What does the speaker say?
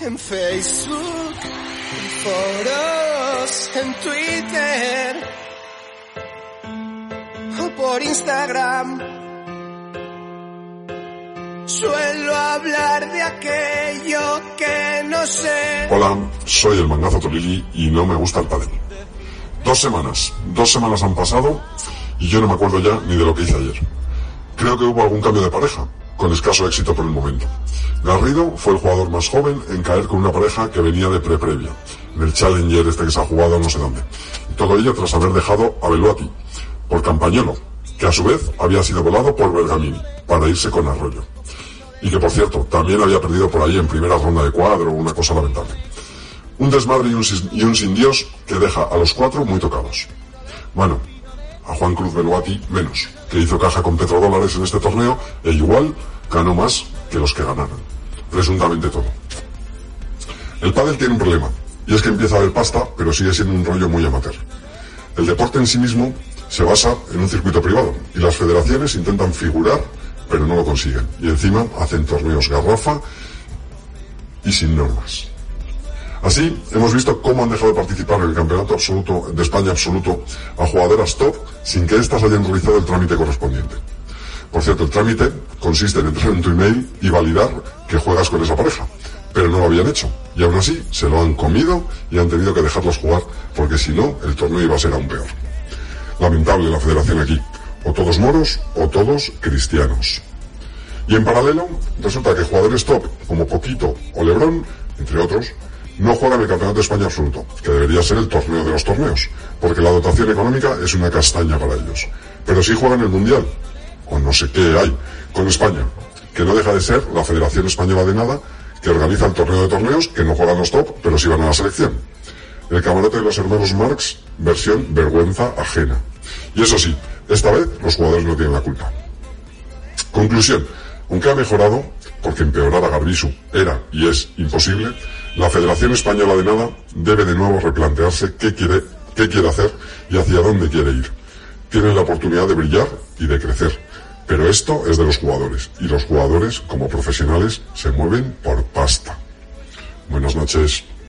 en Facebook, en foros, en Twitter o por Instagram. Suelo hablar de aquello que no sé. Hola, soy el mangazo Tolili y no me gusta el pádel. Dos semanas, dos semanas han pasado y yo no me acuerdo ya ni de lo que hice ayer. Creo que hubo algún cambio de pareja, con escaso éxito por el momento. Garrido fue el jugador más joven en caer con una pareja que venía de pre-previa, en el Challenger este que se ha jugado no sé dónde. Todo ello tras haber dejado a Beluati, por Campañolo, que a su vez había sido volado por Bergamini, para irse con Arroyo. Y que por cierto, también había perdido por ahí en primera ronda de cuadro, una cosa lamentable. Un desmadre y un sin Dios que deja a los cuatro muy tocados. Bueno, a Juan Cruz Beluati menos, que hizo caja con petrodólares en este torneo e igual ganó más que los que ganaron. Presuntamente todo. El pádel tiene un problema, y es que empieza a haber pasta, pero sigue siendo un rollo muy amateur. El deporte en sí mismo se basa en un circuito privado, y las federaciones intentan figurar, pero no lo consiguen. Y encima hacen torneos garrafa y sin normas. Así, hemos visto cómo han dejado de participar en el campeonato absoluto de España absoluto a jugadoras top sin que éstas hayan realizado el trámite correspondiente. Por cierto, el trámite consiste en entrar en tu email y validar que juegas con esa pareja. Pero no lo habían hecho. Y aún así, se lo han comido y han tenido que dejarlos jugar porque si no, el torneo iba a ser aún peor. Lamentable la federación aquí. O todos moros o todos cristianos. Y en paralelo, resulta que jugadores top como Poquito o Lebrón, entre otros, no juegan el Campeonato de España absoluto, que debería ser el torneo de los torneos, porque la dotación económica es una castaña para ellos. Pero sí juegan el Mundial, o no sé qué hay, con España, que no deja de ser la Federación Española de Nada, que organiza el torneo de torneos, que no juegan los top, pero sí van a la selección. El camarote de los hermanos Marx, versión vergüenza ajena. Y eso sí, esta vez los jugadores no tienen la culpa. Conclusión, aunque ha mejorado, porque empeorar a Garbisu era y es imposible, la Federación Española de Nada debe de nuevo replantearse qué quiere, qué quiere hacer y hacia dónde quiere ir. Tienen la oportunidad de brillar y de crecer, pero esto es de los jugadores y los jugadores como profesionales se mueven por pasta. Buenas noches.